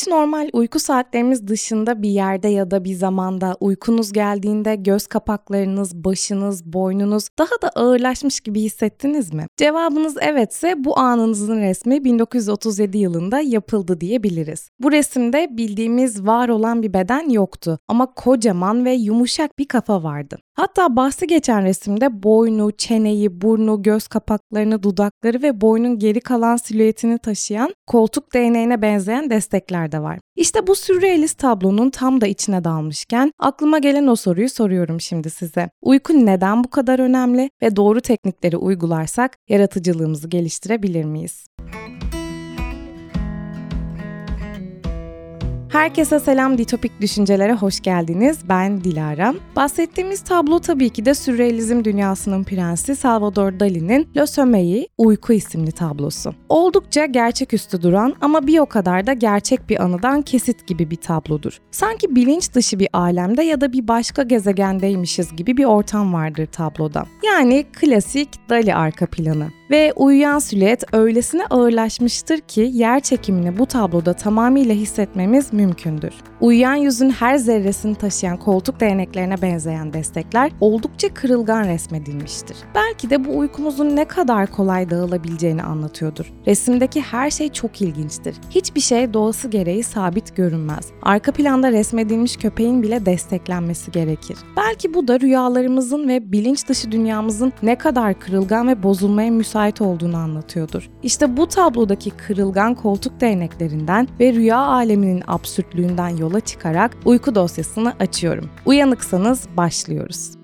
Hiç normal uyku saatlerimiz dışında bir yerde ya da bir zamanda uykunuz geldiğinde göz kapaklarınız, başınız, boynunuz daha da ağırlaşmış gibi hissettiniz mi? Cevabınız evetse bu anınızın resmi 1937 yılında yapıldı diyebiliriz. Bu resimde bildiğimiz var olan bir beden yoktu ama kocaman ve yumuşak bir kafa vardı. Hatta bahsi geçen resimde boynu, çeneyi, burnu, göz kapaklarını, dudakları ve boynun geri kalan silüetini taşıyan koltuk değneğine benzeyen destekler de var. İşte bu sürrealist tablonun tam da içine dalmışken aklıma gelen o soruyu soruyorum şimdi size. Uyku neden bu kadar önemli ve doğru teknikleri uygularsak yaratıcılığımızı geliştirebilir miyiz? Herkese selam Ditopik Düşüncelere hoş geldiniz. Ben Dilara. Bahsettiğimiz tablo tabii ki de sürrealizm dünyasının prensi Salvador Dali'nin Le Sommeil, Uyku isimli tablosu. Oldukça gerçeküstü duran ama bir o kadar da gerçek bir anıdan kesit gibi bir tablodur. Sanki bilinç dışı bir alemde ya da bir başka gezegendeymişiz gibi bir ortam vardır tabloda. Yani klasik Dali arka planı. Ve uyuyan silüet öylesine ağırlaşmıştır ki yer çekimini bu tabloda tamamıyla hissetmemiz mümkündür. Uyuyan yüzün her zerresini taşıyan koltuk değneklerine benzeyen destekler oldukça kırılgan resmedilmiştir. Belki de bu uykumuzun ne kadar kolay dağılabileceğini anlatıyordur. Resimdeki her şey çok ilginçtir. Hiçbir şey doğası gereği sabit görünmez. Arka planda resmedilmiş köpeğin bile desteklenmesi gerekir. Belki bu da rüyalarımızın ve bilinç dışı dünyamızın ne kadar kırılgan ve bozulmaya müsait olduğunu anlatıyordur. İşte bu tablodaki kırılgan koltuk değneklerinden ve rüya aleminin absürtlüğünden yola çıkarak uyku dosyasını açıyorum. Uyanıksanız başlıyoruz.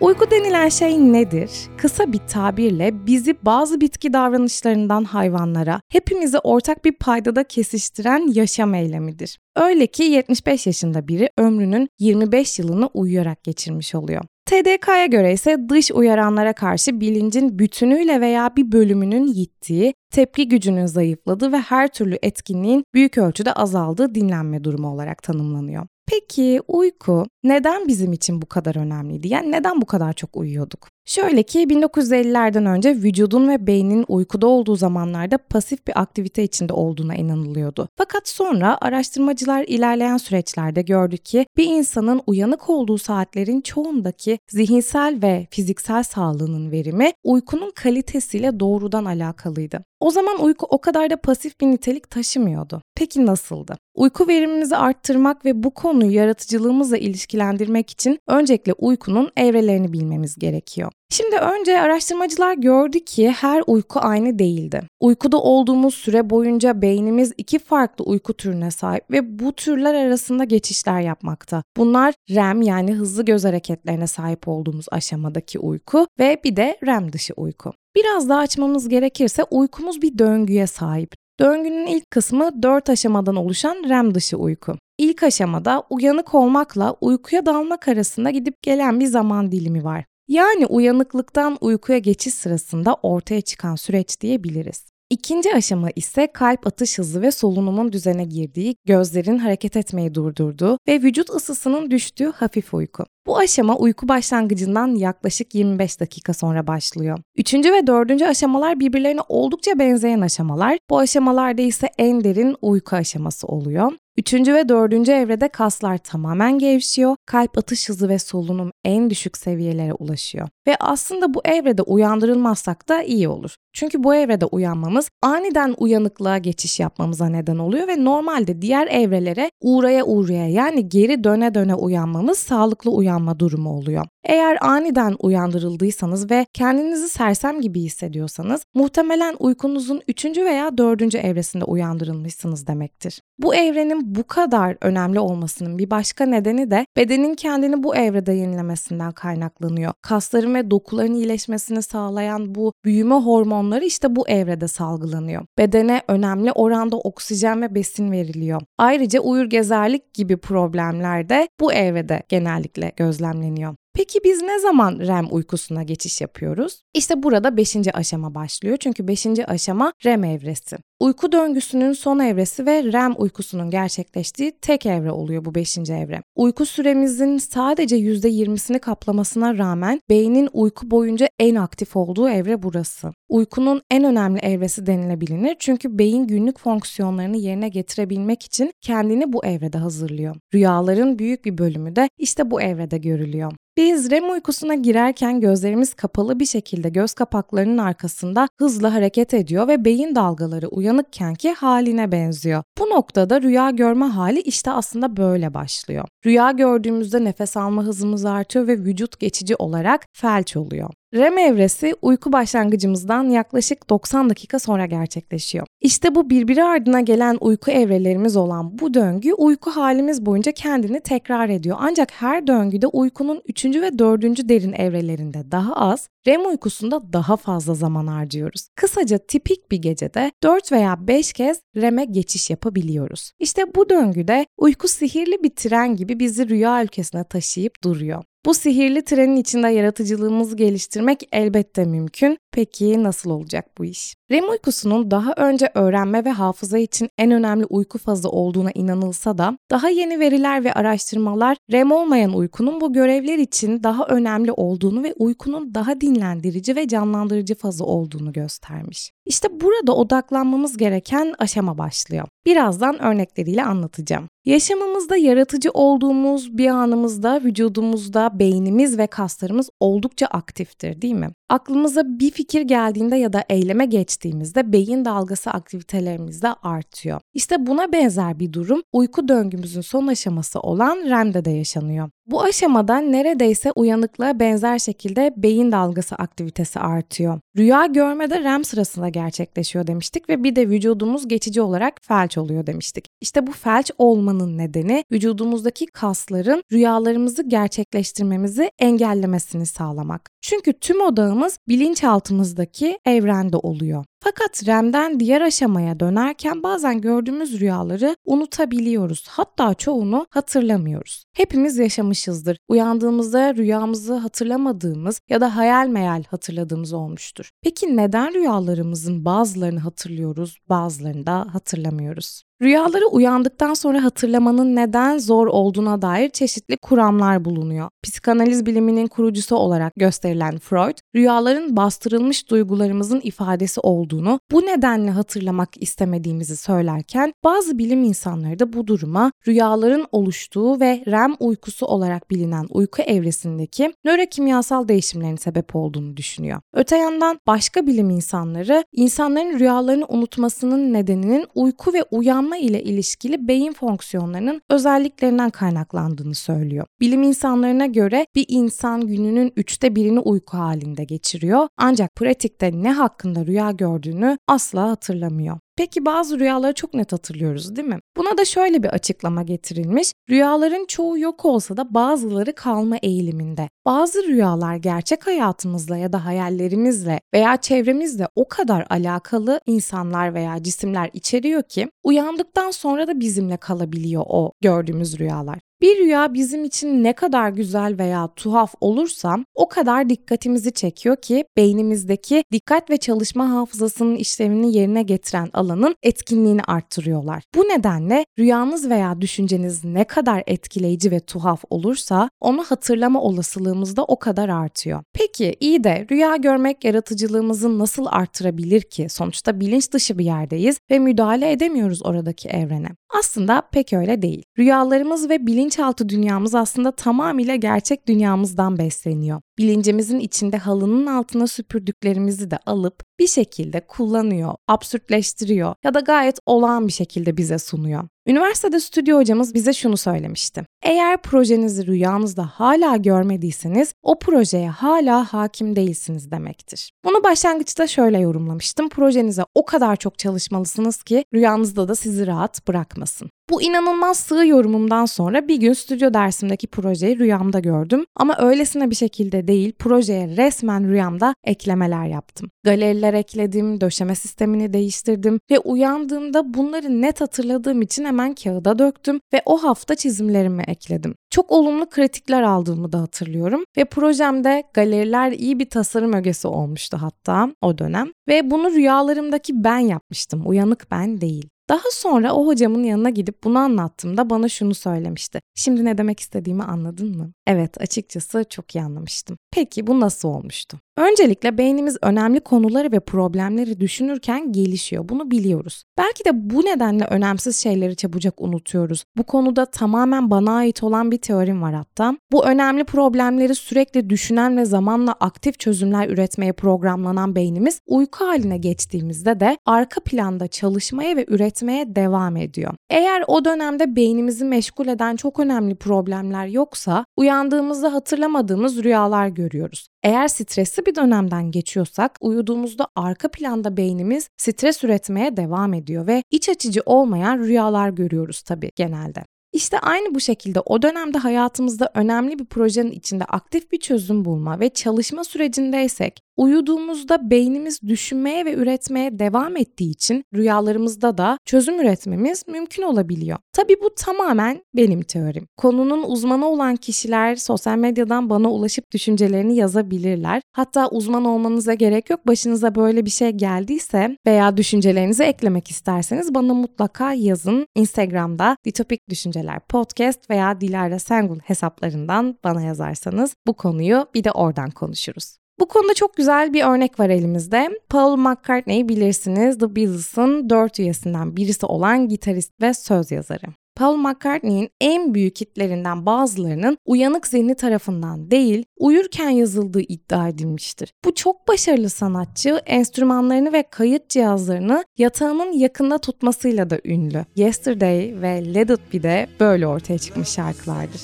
Uyku denilen şey nedir? Kısa bir tabirle bizi bazı bitki davranışlarından hayvanlara, hepimizi ortak bir paydada kesiştiren yaşam eylemidir. Öyle ki 75 yaşında biri ömrünün 25 yılını uyuyarak geçirmiş oluyor. TDK'ya göre ise dış uyaranlara karşı bilincin bütünüyle veya bir bölümünün yittiği, tepki gücünün zayıfladığı ve her türlü etkinliğin büyük ölçüde azaldığı dinlenme durumu olarak tanımlanıyor. Peki uyku neden bizim için bu kadar önemliydi? Yani neden bu kadar çok uyuyorduk? Şöyle ki 1950'lerden önce vücudun ve beynin uykuda olduğu zamanlarda pasif bir aktivite içinde olduğuna inanılıyordu. Fakat sonra araştırmacılar ilerleyen süreçlerde gördü ki bir insanın uyanık olduğu saatlerin çoğundaki zihinsel ve fiziksel sağlığının verimi uykunun kalitesiyle doğrudan alakalıydı. O zaman uyku o kadar da pasif bir nitelik taşımıyordu. Peki nasıldı? Uyku verimimizi arttırmak ve bu konuyu yaratıcılığımızla ilişkilendirmek için öncelikle uykunun evrelerini bilmemiz gerekiyor. Şimdi önce araştırmacılar gördü ki her uyku aynı değildi. Uykuda olduğumuz süre boyunca beynimiz iki farklı uyku türüne sahip ve bu türler arasında geçişler yapmakta. Bunlar REM yani hızlı göz hareketlerine sahip olduğumuz aşamadaki uyku ve bir de REM dışı uyku. Biraz daha açmamız gerekirse uykumuz bir döngüye sahip. Döngünün ilk kısmı 4 aşamadan oluşan REM dışı uyku. İlk aşamada uyanık olmakla uykuya dalmak arasında gidip gelen bir zaman dilimi var. Yani uyanıklıktan uykuya geçiş sırasında ortaya çıkan süreç diyebiliriz. İkinci aşama ise kalp atış hızı ve solunumun düzene girdiği, gözlerin hareket etmeyi durdurduğu ve vücut ısısının düştüğü hafif uyku. Bu aşama uyku başlangıcından yaklaşık 25 dakika sonra başlıyor. Üçüncü ve dördüncü aşamalar birbirlerine oldukça benzeyen aşamalar. Bu aşamalarda ise en derin uyku aşaması oluyor. Üçüncü ve dördüncü evrede kaslar tamamen gevşiyor, kalp atış hızı ve solunum en düşük seviyelere ulaşıyor. Ve aslında bu evrede uyandırılmazsak da iyi olur. Çünkü bu evrede uyanmamız aniden uyanıklığa geçiş yapmamıza neden oluyor ve normalde diğer evrelere uğraya uğraya yani geri döne döne uyanmamız sağlıklı uyanma durumu oluyor. Eğer aniden uyandırıldıysanız ve kendinizi sersem gibi hissediyorsanız muhtemelen uykunuzun 3. veya 4. evresinde uyandırılmışsınız demektir. Bu evrenin bu kadar önemli olmasının bir başka nedeni de bedenin kendini bu evrede yenilemesinden kaynaklanıyor. Kasların ve dokuların iyileşmesini sağlayan bu büyüme hormonları işte bu evrede salgılanıyor. Bedene önemli oranda oksijen ve besin veriliyor. Ayrıca uyur gezerlik gibi problemler de bu evrede genellikle gözlemleniyor. Peki biz ne zaman REM uykusuna geçiş yapıyoruz? İşte burada 5. aşama başlıyor. Çünkü 5. aşama REM evresi. Uyku döngüsünün son evresi ve REM uykusunun gerçekleştiği tek evre oluyor bu 5. evre. Uyku süremizin sadece %20'sini kaplamasına rağmen beynin uyku boyunca en aktif olduğu evre burası. Uykunun en önemli evresi denilebilir çünkü beyin günlük fonksiyonlarını yerine getirebilmek için kendini bu evrede hazırlıyor. Rüyaların büyük bir bölümü de işte bu evrede görülüyor. Biz REM uykusuna girerken gözlerimiz kapalı bir şekilde göz kapaklarının arkasında hızla hareket ediyor ve beyin dalgaları uyanıkkenki haline benziyor. Bu noktada rüya görme hali işte aslında böyle başlıyor. Rüya gördüğümüzde nefes alma hızımız artıyor ve vücut geçici olarak felç oluyor. REM evresi uyku başlangıcımızdan yaklaşık 90 dakika sonra gerçekleşiyor. İşte bu birbiri ardına gelen uyku evrelerimiz olan bu döngü uyku halimiz boyunca kendini tekrar ediyor. Ancak her döngüde uykunun 3. ve 4. derin evrelerinde daha az, REM uykusunda daha fazla zaman harcıyoruz. Kısaca tipik bir gecede 4 veya 5 kez REM'e geçiş yapabiliyoruz. İşte bu döngüde uyku sihirli bir tren gibi bizi rüya ülkesine taşıyıp duruyor. Bu sihirli trenin içinde yaratıcılığımızı geliştirmek elbette mümkün. Peki nasıl olacak bu iş? REM uykusunun daha önce öğrenme ve hafıza için en önemli uyku fazı olduğuna inanılsa da daha yeni veriler ve araştırmalar REM olmayan uykunun bu görevler için daha önemli olduğunu ve uykunun daha dinlendirici ve canlandırıcı fazı olduğunu göstermiş. İşte burada odaklanmamız gereken aşama başlıyor. Birazdan örnekleriyle anlatacağım. Yaşamımızda yaratıcı olduğumuz bir anımızda vücudumuzda beynimiz ve kaslarımız oldukça aktiftir değil mi? Aklımıza bir fikir geldiğinde ya da eyleme geçtiğimizde beyin dalgası aktivitelerimiz de artıyor. İşte buna benzer bir durum uyku döngümüzün son aşaması olan REM'de de yaşanıyor. Bu aşamada neredeyse uyanıklığa benzer şekilde beyin dalgası aktivitesi artıyor. Rüya görme de REM sırasında gerçekleşiyor demiştik ve bir de vücudumuz geçici olarak felç oluyor demiştik. İşte bu felç olmanın nedeni vücudumuzdaki kasların rüyalarımızı gerçekleştirmemizi engellemesini sağlamak. Çünkü tüm odağımız bilinçaltımızdaki evrende oluyor. Fakat REM'den diğer aşamaya dönerken bazen gördüğümüz rüyaları unutabiliyoruz. Hatta çoğunu hatırlamıyoruz. Hepimiz yaşamışızdır. Uyandığımızda rüyamızı hatırlamadığımız ya da hayal meyal hatırladığımız olmuştur. Peki neden rüyalarımızın bazılarını hatırlıyoruz, bazılarını da hatırlamıyoruz? Rüyaları uyandıktan sonra hatırlamanın neden zor olduğuna dair çeşitli kuramlar bulunuyor. Psikanaliz biliminin kurucusu olarak gösterilen Freud, rüyaların bastırılmış duygularımızın ifadesi olduğunu, bu nedenle hatırlamak istemediğimizi söylerken bazı bilim insanları da bu duruma rüyaların oluştuğu ve REM uykusu olarak bilinen uyku evresindeki nörokimyasal değişimlerin sebep olduğunu düşünüyor. Öte yandan başka bilim insanları insanların rüyalarını unutmasının nedeninin uyku ve uyanma odaklanma ile ilişkili beyin fonksiyonlarının özelliklerinden kaynaklandığını söylüyor. Bilim insanlarına göre bir insan gününün üçte birini uyku halinde geçiriyor ancak pratikte ne hakkında rüya gördüğünü asla hatırlamıyor. Peki bazı rüyaları çok net hatırlıyoruz değil mi? Buna da şöyle bir açıklama getirilmiş. Rüyaların çoğu yok olsa da bazıları kalma eğiliminde. Bazı rüyalar gerçek hayatımızla ya da hayallerimizle veya çevremizle o kadar alakalı insanlar veya cisimler içeriyor ki uyandıktan sonra da bizimle kalabiliyor o gördüğümüz rüyalar. Bir rüya bizim için ne kadar güzel veya tuhaf olursa o kadar dikkatimizi çekiyor ki beynimizdeki dikkat ve çalışma hafızasının işlevini yerine getiren alanın etkinliğini arttırıyorlar. Bu nedenle rüyanız veya düşünceniz ne kadar etkileyici ve tuhaf olursa onu hatırlama olasılığımız da o kadar artıyor. Peki iyi de rüya görmek yaratıcılığımızı nasıl artırabilir ki? Sonuçta bilinç dışı bir yerdeyiz ve müdahale edemiyoruz oradaki evrene. Aslında pek öyle değil. Rüyalarımız ve bilinçaltı dünyamız aslında tamamıyla gerçek dünyamızdan besleniyor. Bilincimizin içinde halının altına süpürdüklerimizi de alıp bir şekilde kullanıyor, absürtleştiriyor ya da gayet olağan bir şekilde bize sunuyor. Üniversitede stüdyo hocamız bize şunu söylemişti. Eğer projenizi rüyanızda hala görmediyseniz o projeye hala hakim değilsiniz demektir. Bunu başlangıçta şöyle yorumlamıştım. Projenize o kadar çok çalışmalısınız ki rüyanızda da sizi rahat bırakmasın. Bu inanılmaz sığ yorumumdan sonra bir gün stüdyo dersimdeki projeyi rüyamda gördüm ama öylesine bir şekilde değil projeye resmen rüyamda eklemeler yaptım. Galeriler ekledim, döşeme sistemini değiştirdim ve uyandığımda bunları net hatırladığım için hemen kağıda döktüm ve o hafta çizimlerimi ekledim. Çok olumlu kritikler aldığımı da hatırlıyorum ve projemde galeriler iyi bir tasarım ögesi olmuştu hatta o dönem ve bunu rüyalarımdaki ben yapmıştım, uyanık ben değil. Daha sonra o hocamın yanına gidip bunu anlattığımda bana şunu söylemişti. Şimdi ne demek istediğimi anladın mı? Evet açıkçası çok iyi anlamıştım. Peki bu nasıl olmuştu? Öncelikle beynimiz önemli konuları ve problemleri düşünürken gelişiyor. Bunu biliyoruz. Belki de bu nedenle önemsiz şeyleri çabucak unutuyoruz. Bu konuda tamamen bana ait olan bir teorim var hatta. Bu önemli problemleri sürekli düşünen ve zamanla aktif çözümler üretmeye programlanan beynimiz uyku haline geçtiğimizde de arka planda çalışmaya ve üretmeye devam ediyor. Eğer o dönemde beynimizi meşgul eden çok önemli problemler yoksa uyandığımızda hatırlamadığımız rüyalar görüyoruz. Eğer stresli bir dönemden geçiyorsak uyuduğumuzda arka planda beynimiz stres üretmeye devam ediyor ve iç açıcı olmayan rüyalar görüyoruz tabii genelde. İşte aynı bu şekilde o dönemde hayatımızda önemli bir projenin içinde aktif bir çözüm bulma ve çalışma sürecindeysek Uyuduğumuzda beynimiz düşünmeye ve üretmeye devam ettiği için rüyalarımızda da çözüm üretmemiz mümkün olabiliyor. Tabii bu tamamen benim teorim. Konunun uzmanı olan kişiler sosyal medyadan bana ulaşıp düşüncelerini yazabilirler. Hatta uzman olmanıza gerek yok. Başınıza böyle bir şey geldiyse veya düşüncelerinizi eklemek isterseniz bana mutlaka yazın. Instagram'da Ditopik Düşünceler Podcast veya Dilara Sengul hesaplarından bana yazarsanız bu konuyu bir de oradan konuşuruz. Bu konuda çok güzel bir örnek var elimizde. Paul McCartney'i bilirsiniz. The Beatles'ın dört üyesinden birisi olan gitarist ve söz yazarı. Paul McCartney'in en büyük hitlerinden bazılarının uyanık zihni tarafından değil, uyurken yazıldığı iddia edilmiştir. Bu çok başarılı sanatçı enstrümanlarını ve kayıt cihazlarını yatağının yakında tutmasıyla da ünlü. Yesterday ve Let It Be de böyle ortaya çıkmış şarkılardır.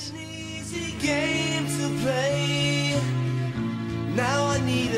Now I need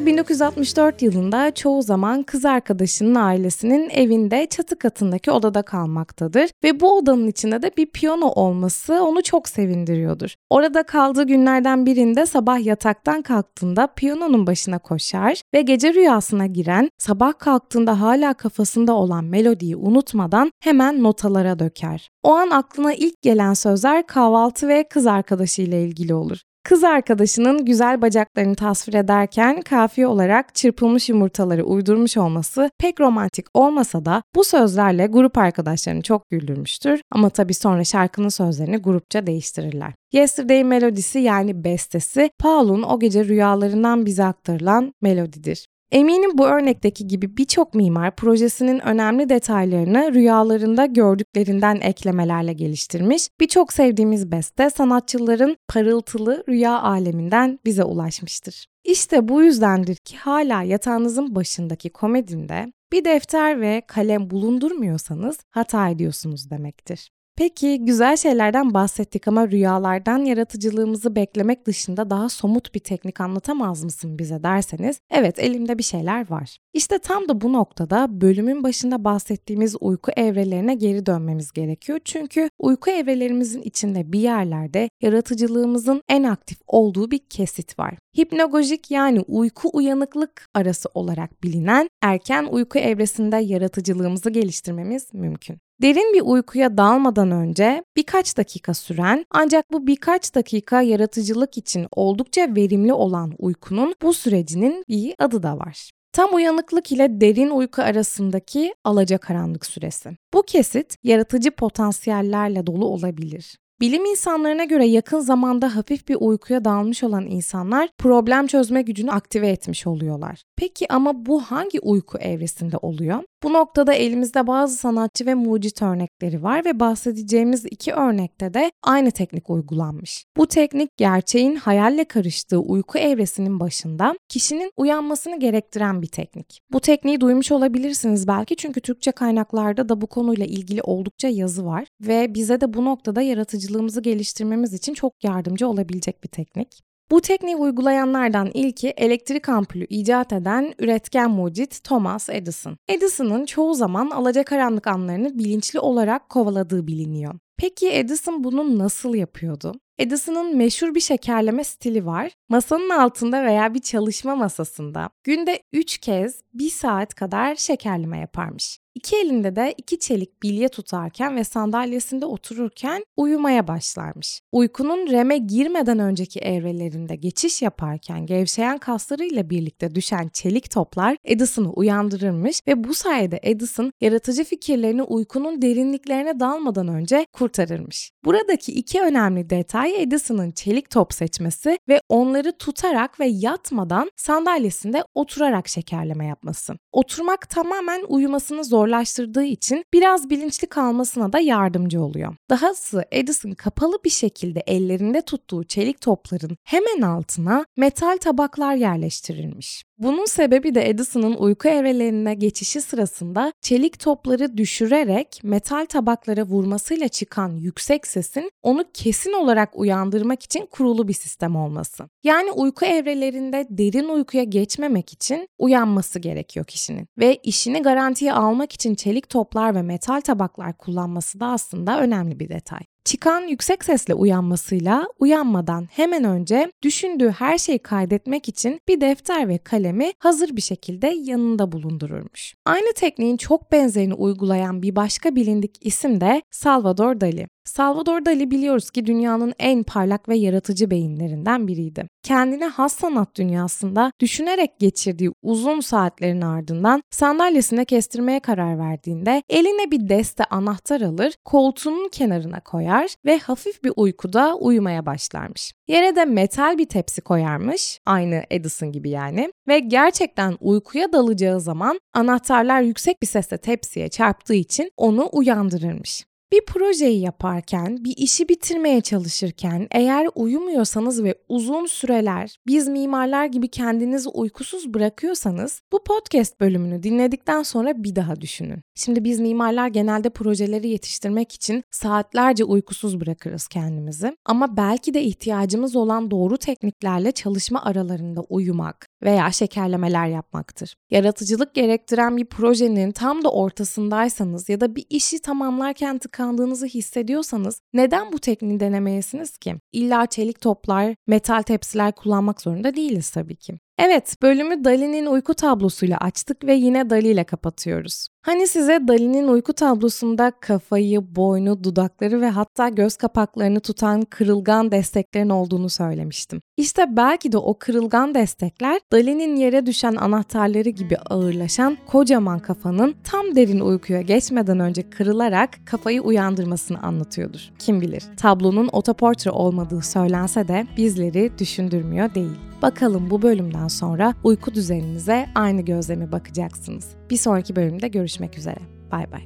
Paul 1964 yılında çoğu zaman kız arkadaşının ailesinin evinde çatı katındaki odada kalmaktadır ve bu odanın içinde de bir piyano olması onu çok sevindiriyordur. Orada kaldığı günlerden birinde sabah yataktan kalktığında piyanonun başına koşar ve gece rüyasına giren, sabah kalktığında hala kafasında olan melodiyi unutmadan hemen notalara döker. O an aklına ilk gelen sözler kahvaltı ve kız arkadaşı ile ilgili olur. Kız arkadaşının güzel bacaklarını tasvir ederken kafiye olarak çırpılmış yumurtaları uydurmuş olması pek romantik olmasa da bu sözlerle grup arkadaşlarını çok güldürmüştür ama tabii sonra şarkının sözlerini grupça değiştirirler. Yesterday melodisi yani bestesi Paul'un o gece rüyalarından bize aktarılan melodidir. Eminim bu örnekteki gibi birçok mimar projesinin önemli detaylarını rüyalarında gördüklerinden eklemelerle geliştirmiş. Birçok sevdiğimiz beste sanatçıların parıltılı rüya aleminden bize ulaşmıştır. İşte bu yüzdendir ki hala yatağınızın başındaki komedinde bir defter ve kalem bulundurmuyorsanız hata ediyorsunuz demektir. Peki güzel şeylerden bahsettik ama rüyalardan yaratıcılığımızı beklemek dışında daha somut bir teknik anlatamaz mısın bize derseniz evet elimde bir şeyler var. İşte tam da bu noktada bölümün başında bahsettiğimiz uyku evrelerine geri dönmemiz gerekiyor. Çünkü uyku evrelerimizin içinde bir yerlerde yaratıcılığımızın en aktif olduğu bir kesit var. Hipnagojik yani uyku uyanıklık arası olarak bilinen erken uyku evresinde yaratıcılığımızı geliştirmemiz mümkün. Derin bir uykuya dalmadan önce birkaç dakika süren ancak bu birkaç dakika yaratıcılık için oldukça verimli olan uykunun bu sürecinin bir adı da var. Tam uyanıklık ile derin uyku arasındaki alacakaranlık süresi. Bu kesit yaratıcı potansiyellerle dolu olabilir. Bilim insanlarına göre yakın zamanda hafif bir uykuya dalmış olan insanlar problem çözme gücünü aktive etmiş oluyorlar. Peki ama bu hangi uyku evresinde oluyor? Bu noktada elimizde bazı sanatçı ve mucit örnekleri var ve bahsedeceğimiz iki örnekte de aynı teknik uygulanmış. Bu teknik gerçeğin hayalle karıştığı uyku evresinin başında kişinin uyanmasını gerektiren bir teknik. Bu tekniği duymuş olabilirsiniz belki çünkü Türkçe kaynaklarda da bu konuyla ilgili oldukça yazı var ve bize de bu noktada yaratıcılığımızı geliştirmemiz için çok yardımcı olabilecek bir teknik. Bu tekniği uygulayanlardan ilki elektrik ampulü icat eden üretken mucit Thomas Edison. Edison'ın çoğu zaman alacakaranlık anlarını bilinçli olarak kovaladığı biliniyor. Peki Edison bunu nasıl yapıyordu? Edison'ın meşhur bir şekerleme stili var. Masanın altında veya bir çalışma masasında günde 3 kez 1 saat kadar şekerleme yaparmış. İki elinde de iki çelik bilye tutarken ve sandalyesinde otururken uyumaya başlarmış. Uykunun REM'e girmeden önceki evrelerinde geçiş yaparken gevşeyen kaslarıyla birlikte düşen çelik toplar Edison'u uyandırırmış ve bu sayede Edison yaratıcı fikirlerini uykunun derinliklerine dalmadan önce kurtarırmış. Buradaki iki önemli detay Edison'ın çelik top seçmesi ve onları tutarak ve yatmadan sandalyesinde oturarak şekerleme yapması. Oturmak tamamen uyumasını zor zorlaştırdığı için biraz bilinçli kalmasına da yardımcı oluyor. Dahası Edison kapalı bir şekilde ellerinde tuttuğu çelik topların hemen altına metal tabaklar yerleştirilmiş. Bunun sebebi de Edison'ın uyku evrelerine geçişi sırasında çelik topları düşürerek metal tabaklara vurmasıyla çıkan yüksek sesin onu kesin olarak uyandırmak için kurulu bir sistem olması. Yani uyku evrelerinde derin uykuya geçmemek için uyanması gerekiyor kişinin. Ve işini garantiye almak için çelik toplar ve metal tabaklar kullanması da aslında önemli bir detay. Çıkan yüksek sesle uyanmasıyla uyanmadan hemen önce düşündüğü her şeyi kaydetmek için bir defter ve kalemi hazır bir şekilde yanında bulundururmuş. Aynı tekniğin çok benzerini uygulayan bir başka bilindik isim de Salvador Dali. Salvador Dali biliyoruz ki dünyanın en parlak ve yaratıcı beyinlerinden biriydi. Kendine has sanat dünyasında düşünerek geçirdiği uzun saatlerin ardından sandalyesine kestirmeye karar verdiğinde eline bir deste anahtar alır, koltuğunun kenarına koyar ve hafif bir uykuda uyumaya başlarmış. Yere de metal bir tepsi koyarmış, aynı Edison gibi yani ve gerçekten uykuya dalacağı zaman anahtarlar yüksek bir sesle tepsiye çarptığı için onu uyandırırmış. Bir projeyi yaparken, bir işi bitirmeye çalışırken eğer uyumuyorsanız ve uzun süreler biz mimarlar gibi kendinizi uykusuz bırakıyorsanız bu podcast bölümünü dinledikten sonra bir daha düşünün. Şimdi biz mimarlar genelde projeleri yetiştirmek için saatlerce uykusuz bırakırız kendimizi ama belki de ihtiyacımız olan doğru tekniklerle çalışma aralarında uyumak veya şekerlemeler yapmaktır. Yaratıcılık gerektiren bir projenin tam da ortasındaysanız ya da bir işi tamamlarken tıkan tıkandığınızı hissediyorsanız neden bu tekniği denemeyesiniz ki? İlla çelik toplar, metal tepsiler kullanmak zorunda değiliz tabii ki. Evet, bölümü Dali'nin uyku tablosuyla açtık ve yine Dali ile kapatıyoruz. Hani size Dali'nin uyku tablosunda kafayı, boynu, dudakları ve hatta göz kapaklarını tutan kırılgan desteklerin olduğunu söylemiştim. İşte belki de o kırılgan destekler Dali'nin yere düşen anahtarları gibi ağırlaşan kocaman kafanın tam derin uykuya geçmeden önce kırılarak kafayı uyandırmasını anlatıyordur. Kim bilir, tablonun otoportre olmadığı söylense de bizleri düşündürmüyor değil. Bakalım bu bölümden sonra uyku düzeninize aynı gözle mi bakacaksınız? Bir sonraki bölümde görüşmek üzere. Bay bay.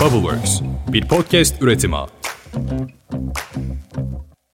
Bubbleworks bir podcast üretimi.